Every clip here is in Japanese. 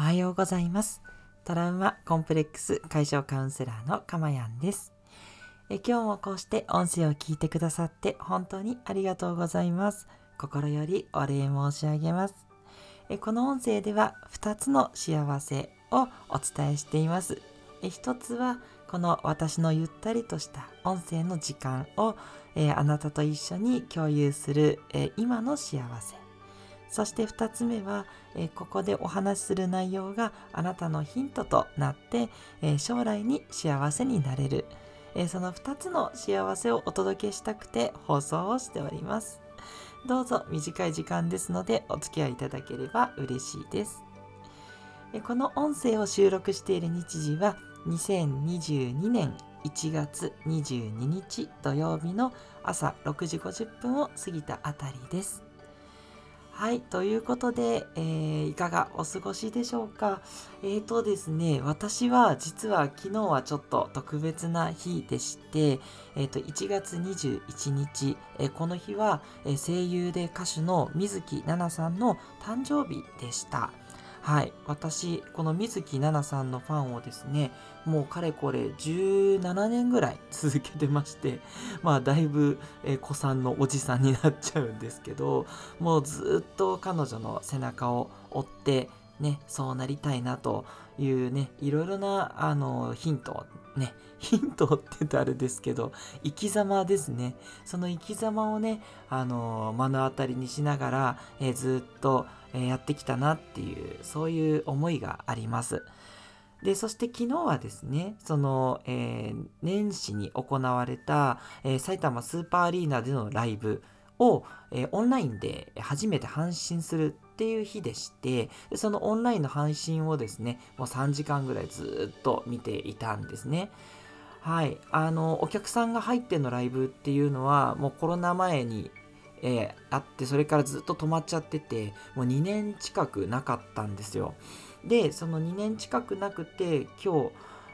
おはようございます。トラウマコンプレックス解消カウンセラーのかまやんです。え今日もこうして音声を聞いてくださって本当にありがとうございます。心よりお礼申し上げます。えこの音声では2つの幸せをお伝えしています。え1つはこの私のゆったりとした音声の時間を、えあなたと一緒に共有する、え今の幸せ。そして2つ目は、えここでお話しする内容があなたのヒントとなって、え将来に幸せになれる、えその2つの幸せをお届けしたくて放送をしております。どうぞ短い時間ですのでお付き合いいただければ嬉しいです。この音声を収録している日時は2022年1月22日土曜日の朝6時50分を過ぎたあたりです。はい、ということで、えー、いかがお過ごしでしょうか？えーとですね、私は実は昨日はちょっと特別な日でして、えー、と1月21日、えー、この日は、え声優で歌手の水木奈々さんの誕生日でした。はい。私、この水木奈々さんのファンをですね、もうかれこれ17年ぐらい 続けてまして、まあだいぶ、えー、子さんのおじさんになっちゃうんですけど、もうずっと彼女の背中を追って、ね、そうなりたいなというね、いろいろなあのヒントね、ヒントって言うとあれですけど、生き様ですね。その生き様をね、あの、目の当たりにしながら、えー、ずっと、えー、やってきたなっていう、そういう思いがあります。で、そして昨日はですね、その、えー、年始に行われた、え、埼玉スーパーアリーナでのライブを、えー、オンラインで初めて配信するっていう日でして、そのオンラインの配信をですね、もう3時間ぐらいずっと見ていたんですね。はい。あの、お客さんが入ってのライブっていうのは、もうコロナ前に、えー、あって、それからずっと止まっちゃってて、もう2年近くなかったんですよ。で、その2年近くなくて、今日、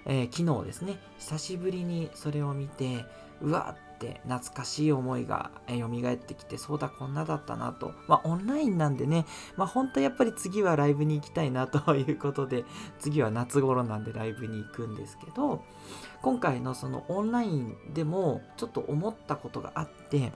えー、昨日ですね、久しぶりにそれを見て、うわって懐かしい思いが蘇ってきて、そうだ、こんなだったなと。まあ、オンラインなんでね、まあ、本当やっぱり次はライブに行きたいなということで、次は夏頃なんでライブに行くんですけど、今回のそのオンラインでもちょっと思ったことがあって、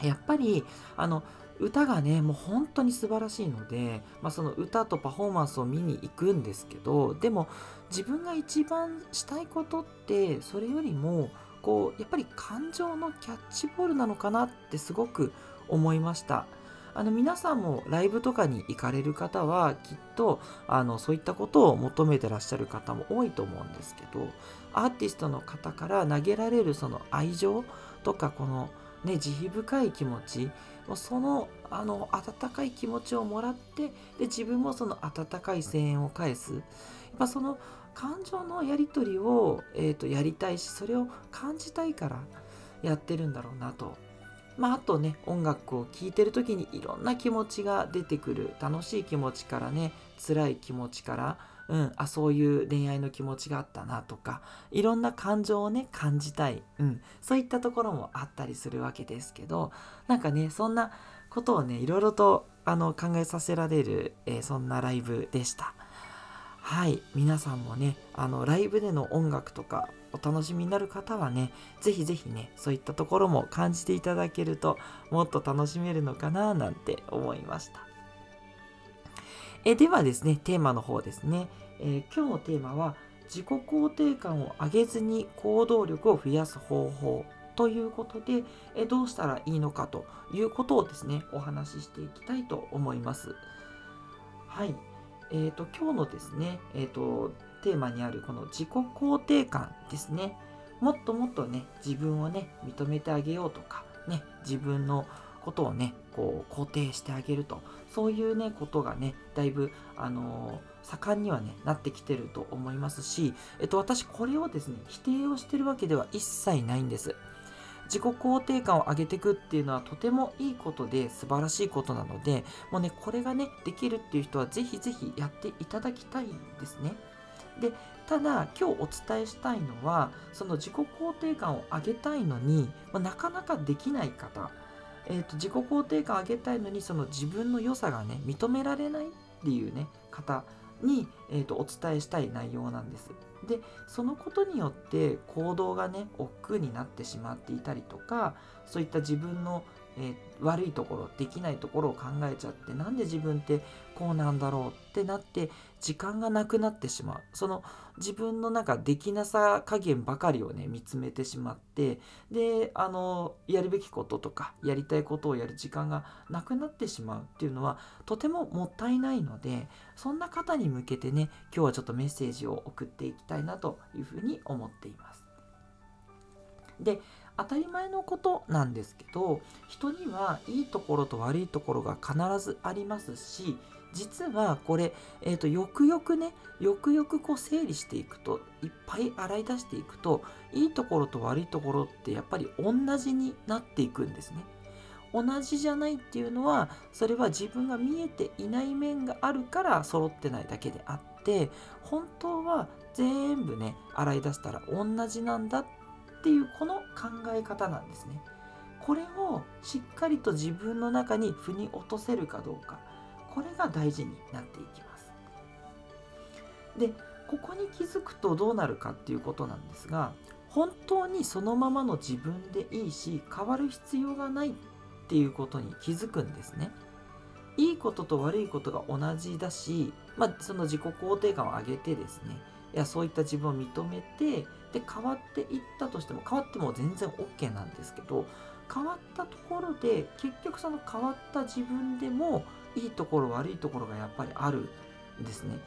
やっぱり、あの、歌がね、もう本当に素晴らしいので、まあ、その歌とパフォーマンスを見に行くんですけど、でも自分が一番したいことって、それよりも、こうやっぱり感情のキャッチボールなのかなってすごく思いました。あの皆さんもライブとかに行かれる方はきっとあのそういったことを求めてらっしゃる方も多いと思うんですけどアーティストの方から投げられるその愛情とかこのね慈悲深い気持ちそのあの温かい気持ちをもらってで自分もその温かい声援を返す。やっぱその感情のやり取りを、えーと、やりたいしそれを感じたいからやってるんだろうなと。まあ、あとね音楽を聴いてる時にいろんな気持ちが出てくる楽しい気持ちからね辛い気持ちからうん、あそういう恋愛の気持ちがあったなとかいろんな感情をね感じたい、うん、そういったところもあったりするわけですけどなんかねそんなことをねいろいろとあの考えさせられる、えー、そんなライブでした。はい皆さんもねあのライブでの音楽とかお楽しみになる方はねぜひぜひねそういったところも感じていただけるともっと楽しめるのかななんて思いました。えではですねテーマの方ですね、えー、今日のテーマは自己肯定感を上げずに行動力を増やす方法ということで、えどうしたらいいのかということをですねお話ししていきたいと思います。はい。えーと、今日のですね、えーと、テーマにあるこの自己肯定感ですね。もっともっとね自分をね認めてあげようとかね自分のことをねこう肯定してあげると。そういうねことがねだいぶあのー、盛んにはねなってきてると思いますし、えっと、私これをですね否定をしてるわけでは一切ないんです。自己肯定感を上げていくっていうのはとてもいいことで素晴らしいことなのでもうねこれがねできるっていう人はぜひぜひやっていただきたいんですね。でただ今日お伝えしたいのはその自己肯定感を上げたいのに、まあ、なかなかできない方、えーと、自己肯定感上げたいのにその自分の良さがね認められないっていうね方に、えーと、お伝えしたい内容なんです。でそのことによって行動がね億劫になってしまっていたりとかそういった自分のえー、悪いところできないところを考えちゃってなんで自分ってこうなんだろうってなって時間がなくなってしまうその自分のなんかできなさ加減ばかりをね見つめてしまってであのやるべきこととかやりたいことをやる時間がなくなってしまうっていうのはとてももったいないのでそんな方に向けてね今日はちょっとメッセージを送っていきたいなというふうに思っています。で当たり前のことなんですけど人にはいいところと悪いところが必ずありますし実はこれ、えーと、よくよくねよくよくこう整理していくといっぱい洗い出していくといいところと悪いところってやっぱり同じになっていくんですね。同じじゃないっていうのはそれは自分が見えていない面があるから揃ってないだけであって本当は全部ね洗い出したら同じなんだっっていうこの考え方なんですね。これをしっかりと自分の中に腑に落とせるかどうかこれが大事になっていきます。でここに気づくとどうなるかっていうことなんですが本当にそのままの自分でいいし変わる必要がないっていうことに気づくんですね。いいことと悪いことが同じだし、まあ、その自己肯定感を上げてですねいやそういった自分を認めてで変わっていったとしても変わっても全然 OK なんですけど変わったところで結局その変わった自分でもいいところ悪いところがやっぱりあるんですね。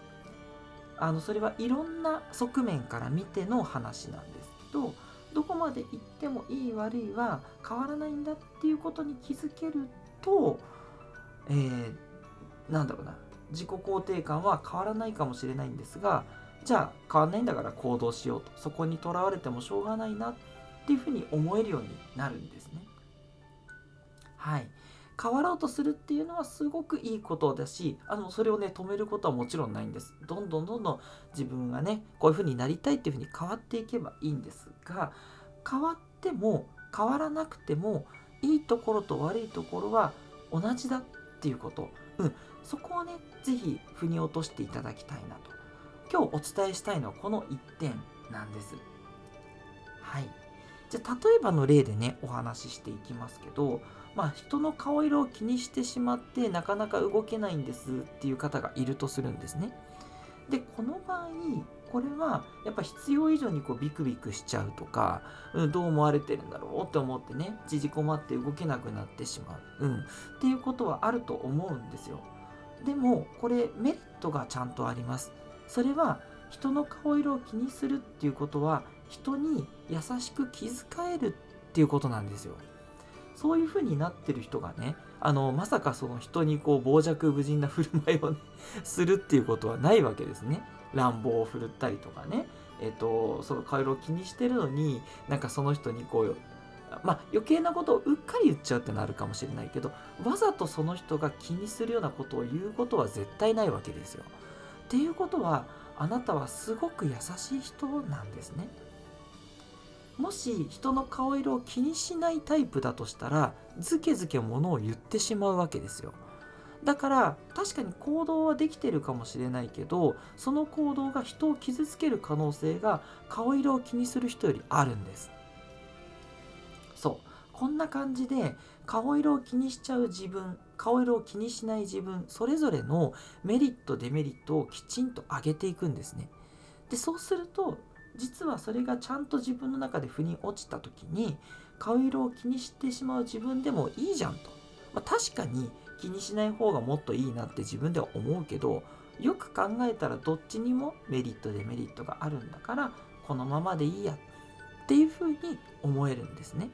あのそれはいろんな側面から見ての話なんですけどどこまで行ってもいい悪いは変わらないんだっていうことに気づけると、えー、なんだろうな自己肯定感は変わらないかもしれないんですがじゃあ変わんないんだから行動しようと。そこにとらわれてもしょうがないなっていうふうに思えるようになるんですね。はい。変わろうとするっていうのはすごくいいことだしあのそれをね止めることはもちろんないんです。どんどんどんどん自分がねこういうふうになりたいっていうふうに変わっていけばいいんですが変わっても変わらなくてもいいところと悪いところは同じだっていうこと、うん、そこをね是非腑に落としていただきたいなと。今日お伝えしたいのはこの1点なんです。はい。じゃあ例えばの例でねお話ししていきますけど、まあ、人の顔色を気にしてしまってなかなか動けないんですっていう方がいるとするんですね。でこの場合これはやっぱ必要以上にこうビクビクしちゃうとか、うん、どう思われてるんだろうって思ってね縮こまって動けなくなってしまう、うん、っていうことはあると思うんですよ。でもこれメリットがちゃんとあります。それは人の顔色を気にするっていうことは人に優しく気遣えるっていうことなんですよ。そういう風になってる人がねあのまさかその人にこう傍若無人な振る舞いをねするっていうことはないわけですね。乱暴を振るったりとかね、えっと、その顔色を気にしてるのになんかその人にこうまあ、余計なことをうっかり言っちゃうってのあるかもしれないけどわざとその人が気にするようなことを言うことは絶対ないわけですよ。っていうことはあなたはすごく優しい人なんですね。もし人の顔色を気にしないタイプだとしたらずけずけ物を言ってしまうわけですよ。だから確かに行動はできてるかもしれないけどその行動が人を傷つける可能性が顔色を気にする人よりあるんです。そうこんな感じで顔色を気にしちゃう自分顔色を気にしない自分それぞれのメリットデメリットをきちんと上げていくんですね。でそうすると実はそれがちゃんと自分の中で腑に落ちた時に顔色を気にしてしまう自分でもいいじゃんと。まあ、確かに気にしない方がもっといいなって自分では思うけどよく考えたらどっちにもメリットデメリットがあるんだからこのままでいいやっていうふうに思えるんですね。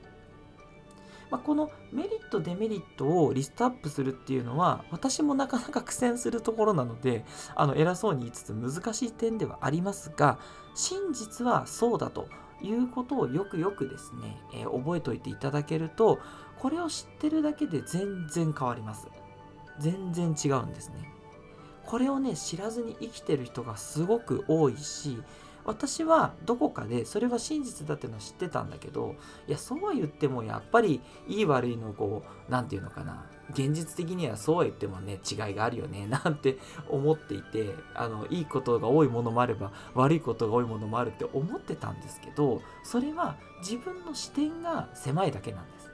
まあ、このメリットデメリットをリストアップするっていうのは私もなかなか苦戦するところなのであの偉そうに言いつつ難しい点ではありますが真実はそうだということをよくよくですね、えー、覚えておいていただけるとこれを知ってるだけで全然変わります。全然違うんですね。これをね知らずに生きてる人がすごく多いし私はどこかでそれは真実だっていうのは知ってたんだけどいやそうは言ってもやっぱりいい悪いのこう何て言うのかな現実的にはそうは言ってもね違いがあるよね なんて思っていてあのいいことが多いものもあれば悪いことが多いものもあるって思ってたんですけどそれは自分の視点が狭いだけなんです。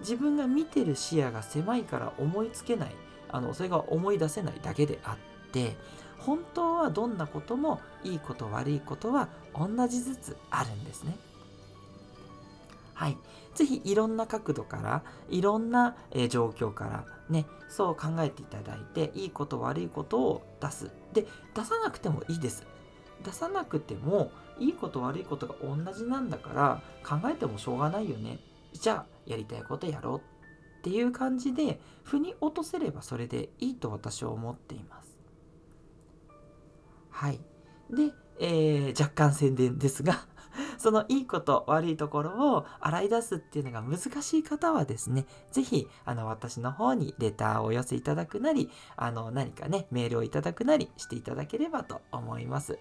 自分が見てる視野が狭いから思いつけないあのそれが思い出せないだけであって本当はどんなこともいいこと悪いことは同じずつあるんですねはい。ぜひいろんな角度から、いろんな、えー、状況からね、そう考えていただいて、いいこと悪いことを出す。で、出さなくてもいいです。出さなくても、いいこと悪いことが同じなんだから、考えてもしょうがないよね。じゃあ、やりたいことやろうっていう感じで、腑に落とせればそれでいいと私は思っています。はい。で、えー、若干宣伝ですが そのいいこと悪いところを洗い出すっていうのが難しい方はですね、是非あの私の方にレターをお寄せいただくなり、あの何かね、メールをいただくなりしていただければと思います。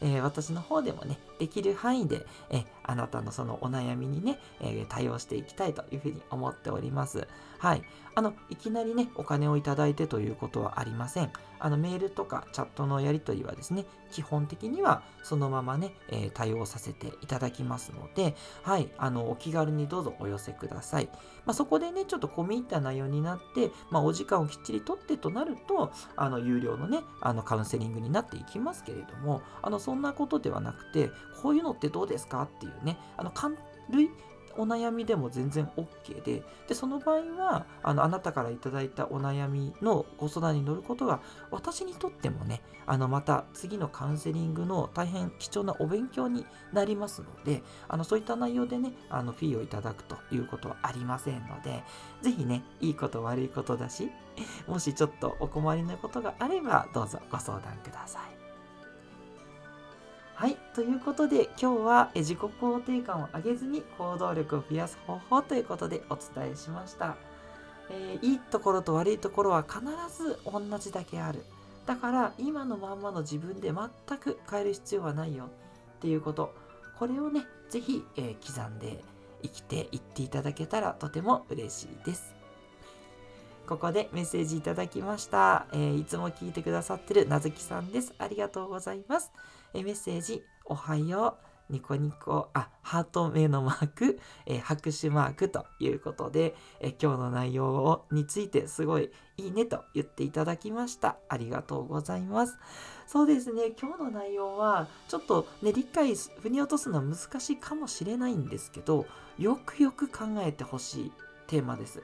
えー、私の方でもね、できる範囲で、え、あなたのそのお悩みにね、えー、対応していきたいというふうに思っております。はい。あの、いきなりね、お金をいただいてということはありません。あの、メールとかチャットのやり取りはですね、基本的にはそのままね、えー、対応させていただきますので、はい、あの、お気軽にどうぞお寄せください。まあ、そこでね、ちょっと込み入った内容になって、まあ、お時間をきっちりとってとなると、あの、有料のね、あの、カウンセリングになっていきますけれども、あの、そんなことではなくて、こういうのってどうですかっていうね、あの、軽いお悩みでも全然 OK で、で、その場合は、あの、あなたからいただいたお悩みのご相談に乗ることが、私にとってもね、あの、また次のカウンセリングの大変貴重なお勉強になりますので、あの、そういった内容でね、あの、フィーをいただくということはありませんので、ぜひね、いいこと悪いことだし、もしちょっとお困りのことがあれば、どうぞご相談ください。ということで、今日は自己肯定感を上げずに行動力を増やす方法ということでお伝えしました。えー、いいところと悪いところは必ず同じだけある。だから、今のまんまの自分で全く変える必要はないよっていうこと。これをね、ぜひ、えー、刻んで生きていっていただけたらとても嬉しいです。ここでメッセージいただきました。えー、いつも聞いてくださってるなずきさんです。ありがとうございます。えメッセージ、おはよう、ニコニコ、あ、ハート目のマーク、えー、拍手マークということで、え、今日の内容をについてすごいいいねと言っていただきました。ありがとうございます。そうですね、今日の内容はちょっとね、理解、腑に落とすのは難しいかもしれないんですけど、よくよく考えてほしいテーマです。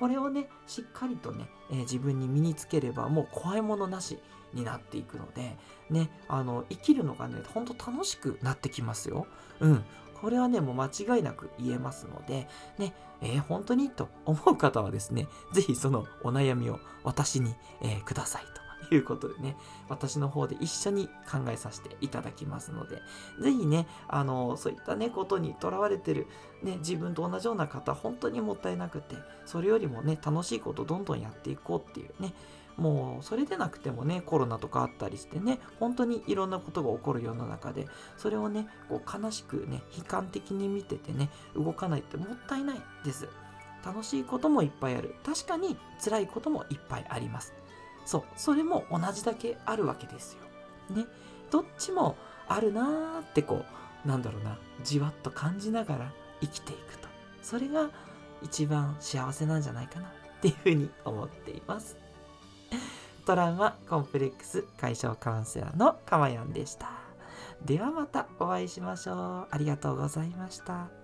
これをね、しっかりとね、えー、自分に身につければもう怖いものなしになっていくので、ね、あの、生きるのがね、ほんと楽しくなってきますよ。うん。これはね、もう間違いなく言えますので、ね、えー、本当にと思う方はですね、ぜひそのお悩みを私に、えー、くださいということでね、私の方で一緒に考えさせていただきますので、ぜひね、あの、そういったね、ことにとらわれてる、ね、自分と同じような方、本当にもったいなくて、それよりもね、楽しいことどんどんやっていこうっていうね、もうそれでなくてもねコロナとかあったりしてね本当にいろんなことが起こる世の中でそれをねこう悲しくね悲観的に見ててね動かないってもったいないです。楽しいこともいっぱいある。確かに辛いこともいっぱいあります。そうそれも同じだけあるわけですよ。ね。どっちもあるなーってこうなんだろうなじわっと感じながら生きていくと。それが一番幸せなんじゃないかなっていうふうに思っています。トラウマコンプレックス解消カウンセラーのかまやんでした。ではまたお会いしましょう。ありがとうございました。